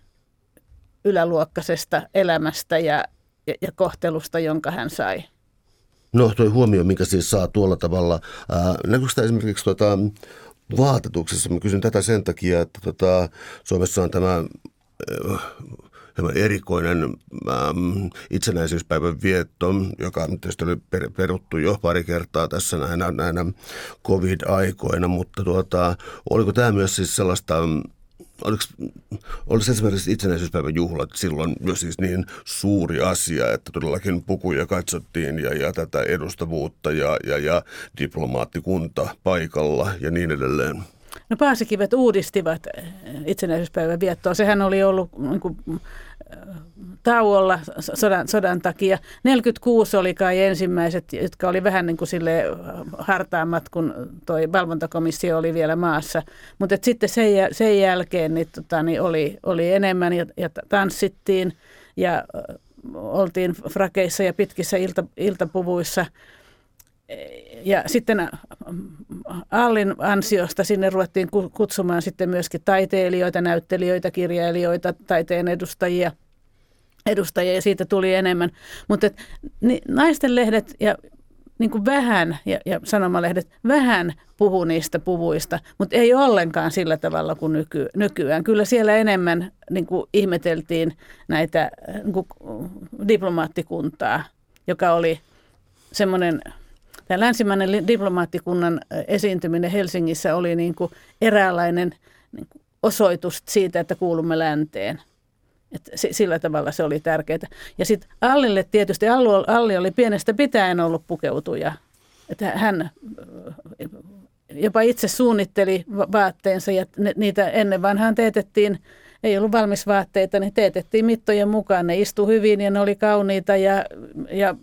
yläluokkaisesta elämästä ja, ja, ja kohtelusta, jonka hän sai. No tuo huomio, mikä siis saa tuolla tavalla, näkyykö sitä esimerkiksi tuota, vaatetuksessa? Mä kysyn tätä sen takia, että tota, Suomessa on tämä hieman erikoinen ähm, itsenäisyyspäivän vietto, joka tietysti oli per, peruttu jo pari kertaa tässä näinä, näinä covid-aikoina, mutta tuota, oliko tämä myös siis sellaista oliko, oliko esimerkiksi itsenäisyyspäivän juhlat silloin jo siis niin suuri asia, että todellakin pukuja katsottiin ja, ja tätä edustavuutta ja, ja, ja diplomaattikunta paikalla ja niin edelleen? No Paasikivet uudistivat itsenäisyyspäivän viettoa. Sehän oli ollut niin kuin, tauolla sodan, sodan takia. 46 oli kai ensimmäiset, jotka oli vähän niin kuin sille hartaammat, kun toi valvontakomissio oli vielä maassa. Mutta sitten sen, sen jälkeen niin, tota, niin oli, oli enemmän ja, ja tanssittiin ja oltiin frakeissa ja pitkissä ilta, iltapuvuissa – ja sitten Allin ansiosta sinne ruvettiin kutsumaan sitten myöskin taiteilijoita, näyttelijöitä, kirjailijoita, taiteen edustajia, edustajia ja siitä tuli enemmän. Mutta naisten lehdet ja niin kuin vähän, ja, ja sanomalehdet vähän puhu niistä puvuista, mutta ei ollenkaan sillä tavalla kuin nyky, nykyään. Kyllä siellä enemmän niin kuin ihmeteltiin näitä niin kuin diplomaattikuntaa, joka oli semmoinen, tämä länsimäinen diplomaattikunnan esiintyminen Helsingissä oli niin kuin eräänlainen niin kuin osoitus siitä, että kuulumme länteen. Et sillä tavalla se oli tärkeää. Ja sitten Allille tietysti, Alli oli pienestä pitäen ollut pukeutuja. Että hän jopa itse suunnitteli vaatteensa ja niitä ennen vanhaan teetettiin, ei ollut valmis vaatteita, niin teetettiin mittojen mukaan. Ne istu hyvin ja ne oli kauniita ja, ja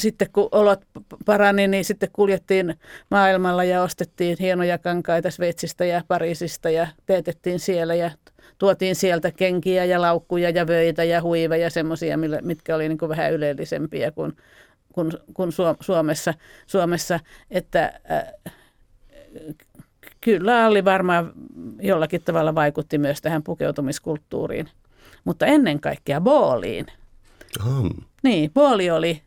sitten kun olot parani, niin sitten kuljettiin maailmalla ja ostettiin hienoja kankaita Sveitsistä ja Pariisista ja teetettiin siellä ja tuotiin sieltä kenkiä ja laukkuja ja vöitä ja huiveja, semmoisia, mitkä oli niin kuin vähän ylellisempiä kuin, kuin, kuin Suomessa, Suomessa. Että äh, kyllä oli varmaan jollakin tavalla vaikutti myös tähän pukeutumiskulttuuriin, mutta ennen kaikkea booliin. Hmm. Niin, booli oli,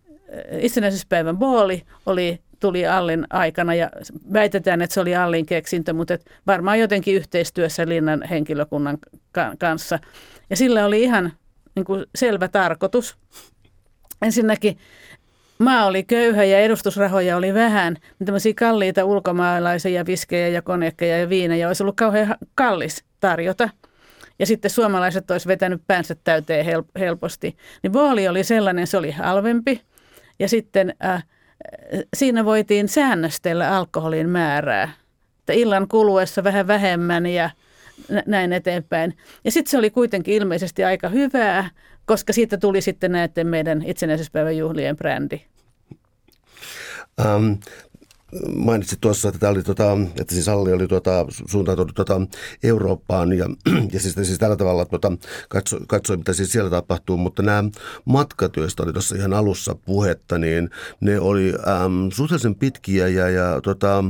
itsenäisyyspäivän booli oli tuli Allin aikana ja väitetään, että se oli Allin keksintö, mutta varmaan jotenkin yhteistyössä linnan henkilökunnan kanssa. Ja sillä oli ihan niin kuin selvä tarkoitus. Ensinnäkin maa oli köyhä ja edustusrahoja oli vähän. Niin tämmöisiä kalliita ulkomaalaisia viskejä ja konekkeja ja viinejä olisi ollut kauhean kallis tarjota. Ja sitten suomalaiset olisi vetänyt päänsä täyteen helposti. Niin vooli oli sellainen, se oli halvempi. Ja sitten äh, siinä voitiin säännöstellä alkoholin määrää. Että illan kuluessa vähän vähemmän ja näin eteenpäin. Ja sitten se oli kuitenkin ilmeisesti aika hyvää, koska siitä tuli sitten näiden meidän itsenäisyyspäivän juhlien brändi. Um, mainitsit tuossa, että, oli, tuota, että siis Alli oli tuota, suuntautunut tuota Eurooppaan ja, [clears throat] ja siis, siis tällä tavalla katsoi, katso, mitä siis siellä tapahtuu, mutta nämä matkat, joista oli tuossa ihan alussa puhetta, niin ne oli äm, suhteellisen pitkiä ja, ja tuota,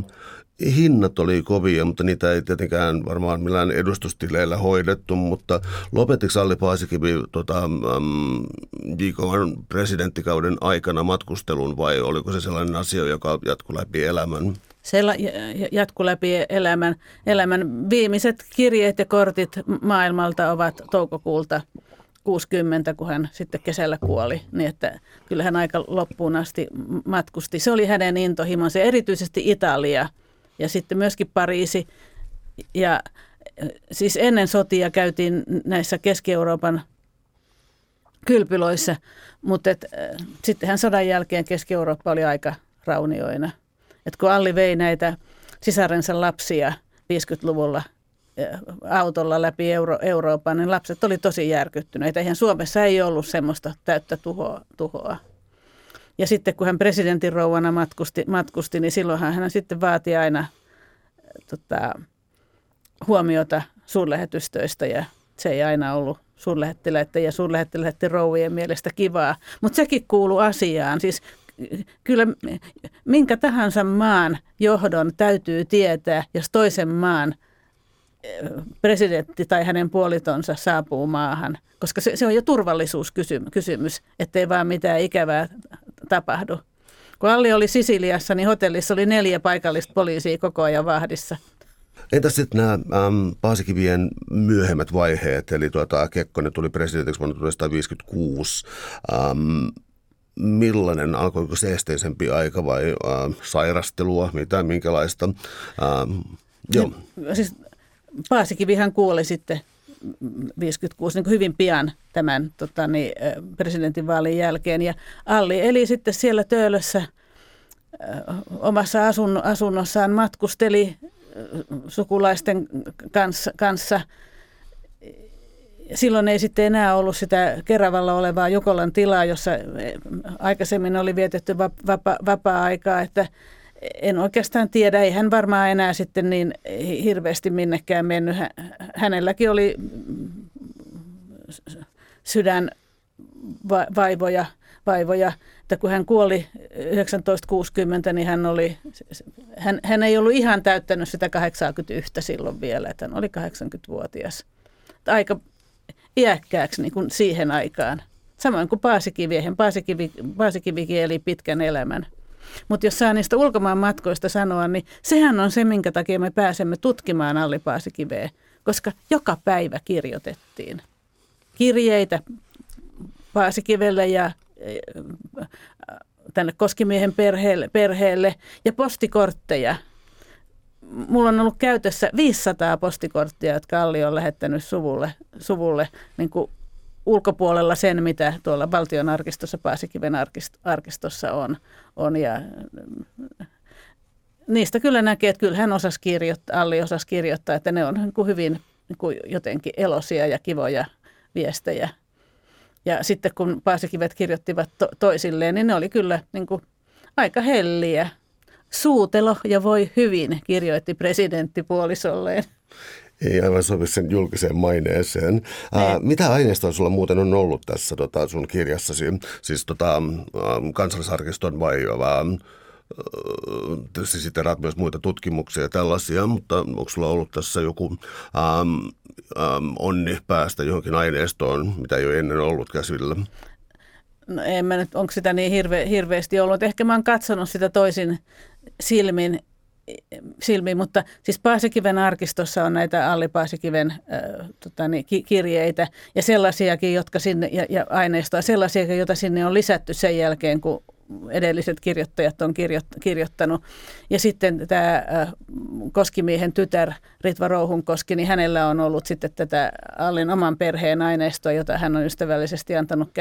hinnat oli kovia, mutta niitä ei tietenkään varmaan millään edustustileillä hoidettu, mutta lopetiko Alli Paasikivi tota, JKn presidenttikauden aikana matkustelun vai oliko se sellainen asia, joka jatkui läpi elämän? Se jatkui läpi elämän. elämän. Viimeiset kirjeet ja kortit maailmalta ovat toukokuulta 60, kun hän sitten kesällä kuoli, niin että kyllä hän aika loppuun asti matkusti. Se oli hänen intohimonsa, erityisesti Italia – ja sitten myöskin Pariisi. Ja siis ennen sotia käytiin näissä Keski-Euroopan kylpylöissä, mutta et, sittenhän sodan jälkeen Keski-Eurooppa oli aika raunioina. Et kun Alli vei näitä sisarensa lapsia 50-luvulla äh, autolla läpi Euro- Euroopan, niin lapset oli tosi järkyttyneitä. Eihän Suomessa ei ollut semmoista täyttä tuhoa. tuhoa. Ja sitten kun hän presidentin rouvana matkusti, matkusti niin silloinhan hän sitten vaati aina tota, huomiota suurlähetystöistä ja se ei aina ollut suurlähettiläiden ja suurlähettiläiden rouvien mielestä kivaa. Mutta sekin kuuluu asiaan. Siis kyllä minkä tahansa maan johdon täytyy tietää, jos toisen maan presidentti tai hänen puolitonsa saapuu maahan, koska se, se on jo turvallisuuskysymys, ettei vaan mitään ikävää tapahdu. Kun Alli oli Sisiliassa, niin hotellissa oli neljä paikallista poliisia koko ajan vahdissa. Entäs sitten nämä äm, Paasikivien myöhemmät vaiheet, eli tuota, Kekkonen tuli presidentiksi vuonna 1956. Äm, millainen, alkoiko se esteisempi aika vai äh, sairastelua, mitä, minkälaista? Ähm, joo. Siis Paasikivihan kuoli sitten 56 niin hyvin pian tämän tota, niin, presidentinvaalin jälkeen. Ja Alli eli sitten siellä Töölössä omassa asun, asunnossaan matkusteli sukulaisten kanssa, kanssa. Silloin ei sitten enää ollut sitä Keravalla olevaa Jukolan tilaa, jossa aikaisemmin oli vietetty vapa, vapaa-aikaa, että en oikeastaan tiedä, ei hän varmaan enää sitten niin hirveästi minnekään mennyt. Hänelläkin oli sydänvaivoja, vaivoja, että kun hän kuoli 1960, niin hän, oli, hän, hän ei ollut ihan täyttänyt sitä 81 silloin vielä, että hän oli 80-vuotias. Aika iäkkääksi niin kuin siihen aikaan Samoin kuin Paasikiviehen. Paasikivi, Paasikivikin eli pitkän elämän. Mutta jos saa niistä ulkomaan matkoista sanoa, niin sehän on se, minkä takia me pääsemme tutkimaan Alli Paasikiveä, koska joka päivä kirjoitettiin kirjeitä Paasikivelle ja tänne Koskimiehen perheelle, perheelle ja postikortteja. Mulla on ollut käytössä 500 postikorttia, jotka Alli on lähettänyt suvulle, suvulle niin kuin ulkopuolella sen, mitä tuolla valtion arkistossa, Paasikiven arkistossa on. on ja niistä kyllä näkee, että kyllä hän osasi kirjoittaa, Alli osasi kirjoittaa, että ne on niin kuin hyvin niin kuin jotenkin elosia ja kivoja viestejä. Ja sitten kun Paasikivet kirjoittivat to- toisilleen, niin ne oli kyllä niin kuin aika helliä. Suutelo ja voi hyvin, kirjoitti presidentti puolisolleen ei aivan sovi sen julkiseen maineeseen. Ää, mitä aineistoa sulla muuten on ollut tässä tota, sun kirjassasi? Siis tota, kansallisarkiston vai vaan tietysti siteraat myös muita tutkimuksia ja tällaisia, mutta onko sulla ollut tässä joku ähm, ähm, onni päästä johonkin aineistoon, mitä ei ole ennen ollut käsillä? No en mä nyt, onko sitä niin hirve, hirveästi ollut. Ehkä mä oon katsonut sitä toisin silmin silmiin, mutta siis Paasikiven arkistossa on näitä Alli Paasikiven äh, tota niin, ki- kirjeitä ja sellaisiakin, jotka sinne, ja, ja aineistoa, sellaisiakin, joita sinne on lisätty sen jälkeen, kun edelliset kirjoittajat on kirjoittanut. Ja sitten tämä Koskimiehen tytär Ritva Rouhunkoski, niin hänellä on ollut sitten tätä Allin oman perheen aineistoa, jota hän on ystävällisesti antanut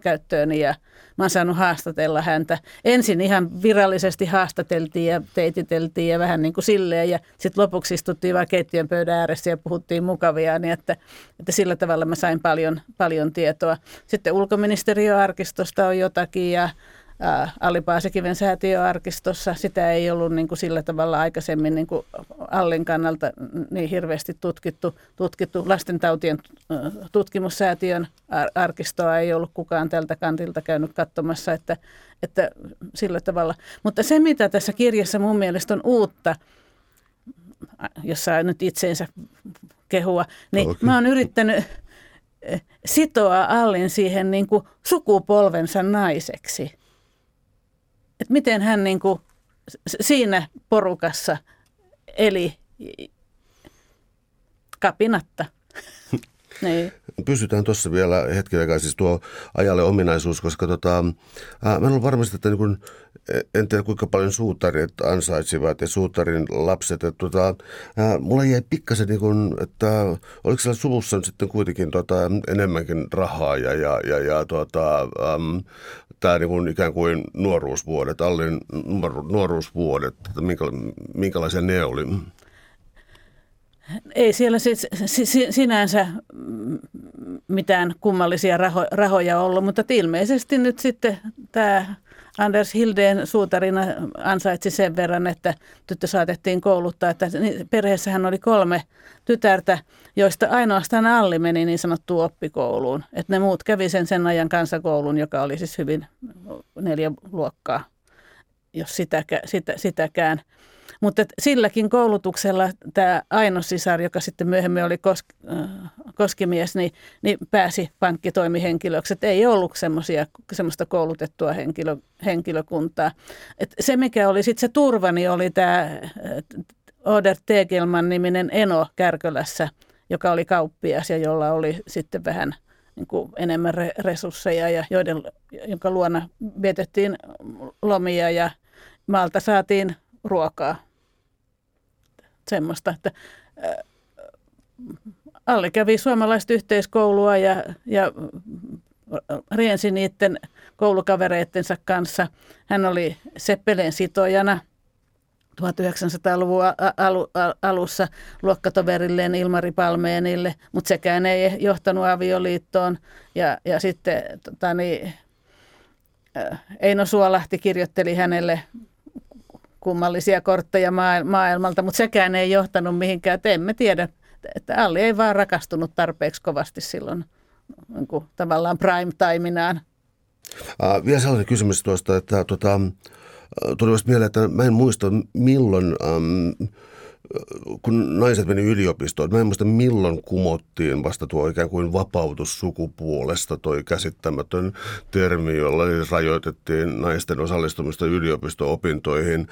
käyttöön ja mä oon saanut haastatella häntä. Ensin ihan virallisesti haastateltiin ja teititeltiin ja vähän niin kuin silleen ja sitten lopuksi istuttiin vaan keittiön pöydän ääressä ja puhuttiin mukavia, niin että, että sillä tavalla mä sain paljon, paljon tietoa. Sitten ulkoministeriöarkistosta on jotakin ja Ali Paasikiven säätiöarkistossa. Sitä ei ollut niin kuin sillä tavalla aikaisemmin niin kuin Allin kannalta niin hirveästi tutkittu. tutkittu. Lastentautien tutkimussäätiön arkistoa ei ollut kukaan tältä kantilta käynyt katsomassa, että, että sillä tavalla. Mutta se, mitä tässä kirjassa mun mielestä on uutta, jos saa nyt itseensä kehua, niin okay. mä oon yrittänyt sitoa Allin siihen niin kuin sukupolvensa naiseksi että miten hän niin kuin siinä porukassa eli kapinatta. [laughs] niin. Pysytään tuossa vielä hetken aikaa, siis tuo ajalle ominaisuus, koska tota, ää, mä olen varmasti, että niin kun, en tiedä kuinka paljon suutarit ansaitsivat ja suutarin lapset. Että tota, ää, mulla jäi pikkasen, niin kun, että oliko siellä suvussa sitten kuitenkin tota, enemmänkin rahaa ja, ja, ja, ja tota, äm, tämä niin kuin ikään kuin nuoruusvuodet, Allin nuoruusvuodet, että minkä, minkälaisia ne oli? Ei siellä siis, sinänsä mitään kummallisia raho, rahoja ollut, mutta ilmeisesti nyt sitten tämä Anders Hildeen suutarina ansaitsi sen verran, että tyttö saatettiin kouluttaa. Että perheessähän oli kolme tytärtä, joista ainoastaan Alli meni niin sanottuun oppikouluun. Että ne muut kävi sen sen ajan kansakoulun, joka oli siis hyvin neljä luokkaa, jos. Sitä, sitäkään. Mutta silläkin koulutuksella tämä Aino sisar, joka sitten myöhemmin oli kos- äh, koskimies, niin, niin pääsi pankkitoimihenkilöksi. Et ei ollut semmoista koulutettua henkilö, henkilökuntaa. Et se, mikä oli sitten se turva, niin oli tämä Oder Tegelman niminen Eno Kärkölässä, joka oli kauppias ja jolla oli sitten vähän niin kuin enemmän resursseja ja joiden, jonka luona vietettiin lomia ja maalta saatiin ruokaa semmoista, että Alle kävi suomalaista yhteiskoulua ja, ja riensi niiden koulukavereittensa kanssa. Hän oli Seppeleen sitojana 1900-luvun alu, alussa luokkatoverilleen Ilmari Palmeenille, mutta sekään ei johtanut avioliittoon. Ja, ja sitten tota, niin, Eino Suolahti kirjoitteli hänelle kummallisia kortteja maailmalta, mutta sekään ei johtanut mihinkään. Et emme tiedä, että Alli ei vaan rakastunut tarpeeksi kovasti silloin niin kuin, tavallaan prime timinaan. Uh, vielä sellainen kysymys tuosta, että tuota, tuli mieleen, että mä en muista milloin um, kun naiset meni yliopistoon, mä en muista milloin kumottiin vasta tuo ikään kuin vapautus sukupuolesta, toi käsittämätön termi, jolla rajoitettiin naisten osallistumista yliopisto-opintoihin.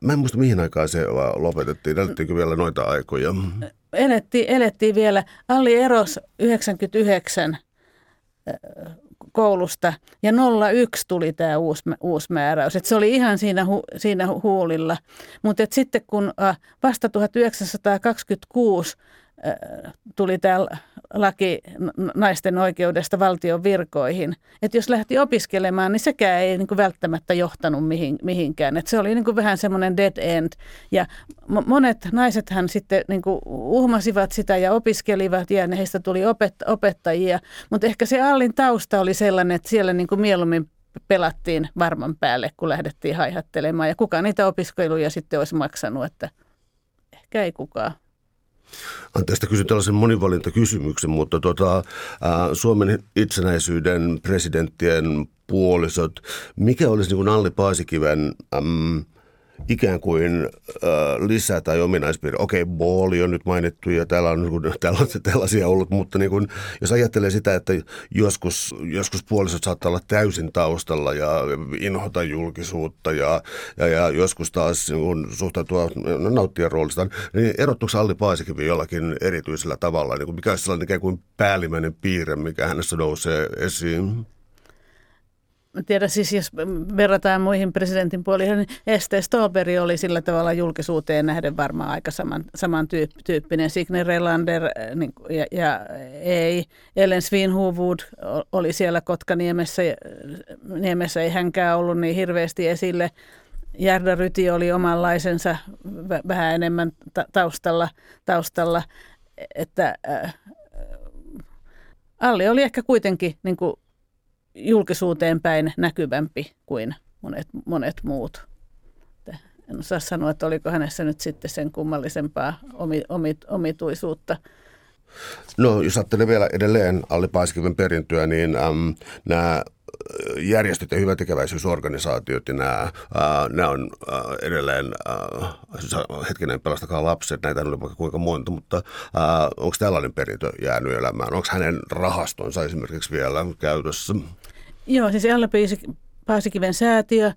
Mä en muista mihin aikaan se lopetettiin, elettiinkö vielä noita aikoja? Elettiin, elettiin vielä. Alli eros 99 koulusta ja 01 tuli tämä uusi, uusi määräys. Et se oli ihan siinä, hu, siinä huulilla. Mutta sitten kun vasta 1926 tuli tämä laki naisten oikeudesta valtion virkoihin. Että jos lähti opiskelemaan, niin sekään ei niin kuin välttämättä johtanut mihin, mihinkään. Että se oli niin kuin vähän semmoinen dead end. Ja monet naisethan sitten niin kuin uhmasivat sitä ja opiskelivat ja heistä tuli opet- opettajia. Mutta ehkä se Allin tausta oli sellainen, että siellä niin kuin mieluummin pelattiin varman päälle, kun lähdettiin haihattelemaan. Ja kuka niitä opiskeluja sitten olisi maksanut, että ehkä ei kukaan. Anteeksi, kysyn tällaisen monivalintakysymyksen, mutta tota, Suomen itsenäisyyden presidenttien puolisot, mikä olisi niin kuin Alli Paasikiven äm, ikään kuin lisä- tai ominaispiirre. Okei, okay, booli on nyt mainittu ja täällä on, [laughs] täällä on tällaisia ollut, mutta niin kuin, jos ajattelee sitä, että joskus, joskus puolisot saattaa olla täysin taustalla ja inhota julkisuutta ja, ja, ja joskus taas niin suhtautua no, nauttia roolistaan, niin erottuuko Alli Paasikivi jollakin erityisellä tavalla? Niin kuin mikä olisi sellainen ikään kuin päällimmäinen piirre, mikä hänessä nousee esiin? Tiedä, siis jos verrataan muihin presidentin puoliin, niin Este Stolberg oli sillä tavalla julkisuuteen nähden varmaan aika saman, samantyyppinen. Signe Relander niin, ja, ja, ei. Ellen Svinhuvud oli siellä Kotkaniemessä, Niemessä ei hänkään ollut niin hirveästi esille. Jarda Ryti oli omanlaisensa vähän enemmän taustalla, taustalla että äh, Alli oli ehkä kuitenkin niin kuin julkisuuteen päin näkyvämpi kuin monet, monet muut. En osaa sanoa, että oliko hänessä nyt sitten sen kummallisempaa omi, omi, omituisuutta. No jos ajattelee vielä edelleen Alli Paiskiven perintöä, niin äm, nämä järjestöt ja hyvätekeväisyysorganisaatiot ja nämä, ää, nämä on ää, edelleen, ää, hetkinen pelastakaa lapset, näitä on vaikka kuinka monta, mutta ää, onko tällainen perintö jäänyt elämään? Onko hänen rahastonsa esimerkiksi vielä käytössä? Joo, siis Alla Paasikiven säätiö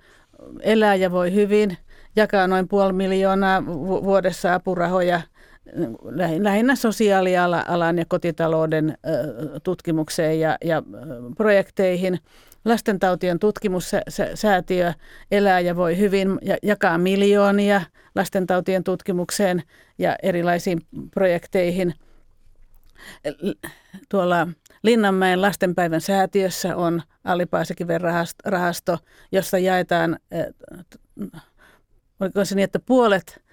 elää ja voi hyvin, jakaa noin puoli miljoonaa vuodessa apurahoja lähinnä sosiaalialan ja kotitalouden tutkimukseen ja, ja projekteihin. Lastentautien tutkimussäätiö elää ja voi hyvin ja jakaa miljoonia lastentautien tutkimukseen ja erilaisiin projekteihin. Tuolla Linnanmäen lastenpäivän säätiössä on Alipaisekiven rahasto, jossa jaetaan, oliko se niin, että puolet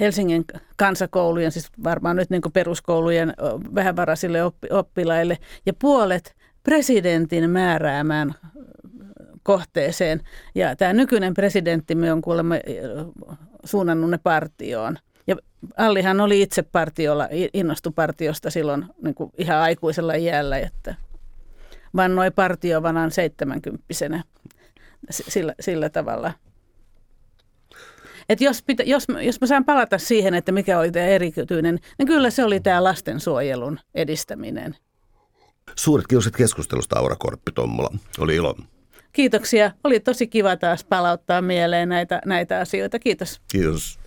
Helsingin kansakoulujen, siis varmaan nyt niin peruskoulujen vähävaraisille oppilaille, ja puolet presidentin määräämään kohteeseen. Ja tämä nykyinen presidentti me on kuulemma suunnannut ne partioon. Allihan oli itse partiolla, innostu partiosta silloin niin kuin ihan aikuisella iällä, että vannoi partiovanan seitsemänkymppisenä sillä, sillä tavalla. Et jos, pitä, jos, jos mä saan palata siihen, että mikä oli tämä erityinen, niin kyllä se oli tämä lastensuojelun edistäminen. Suuret kiitokset keskustelusta, Aura Korppi-Tommola. Oli ilo. Kiitoksia. Oli tosi kiva taas palauttaa mieleen näitä, näitä asioita. Kiitos. Kiitos.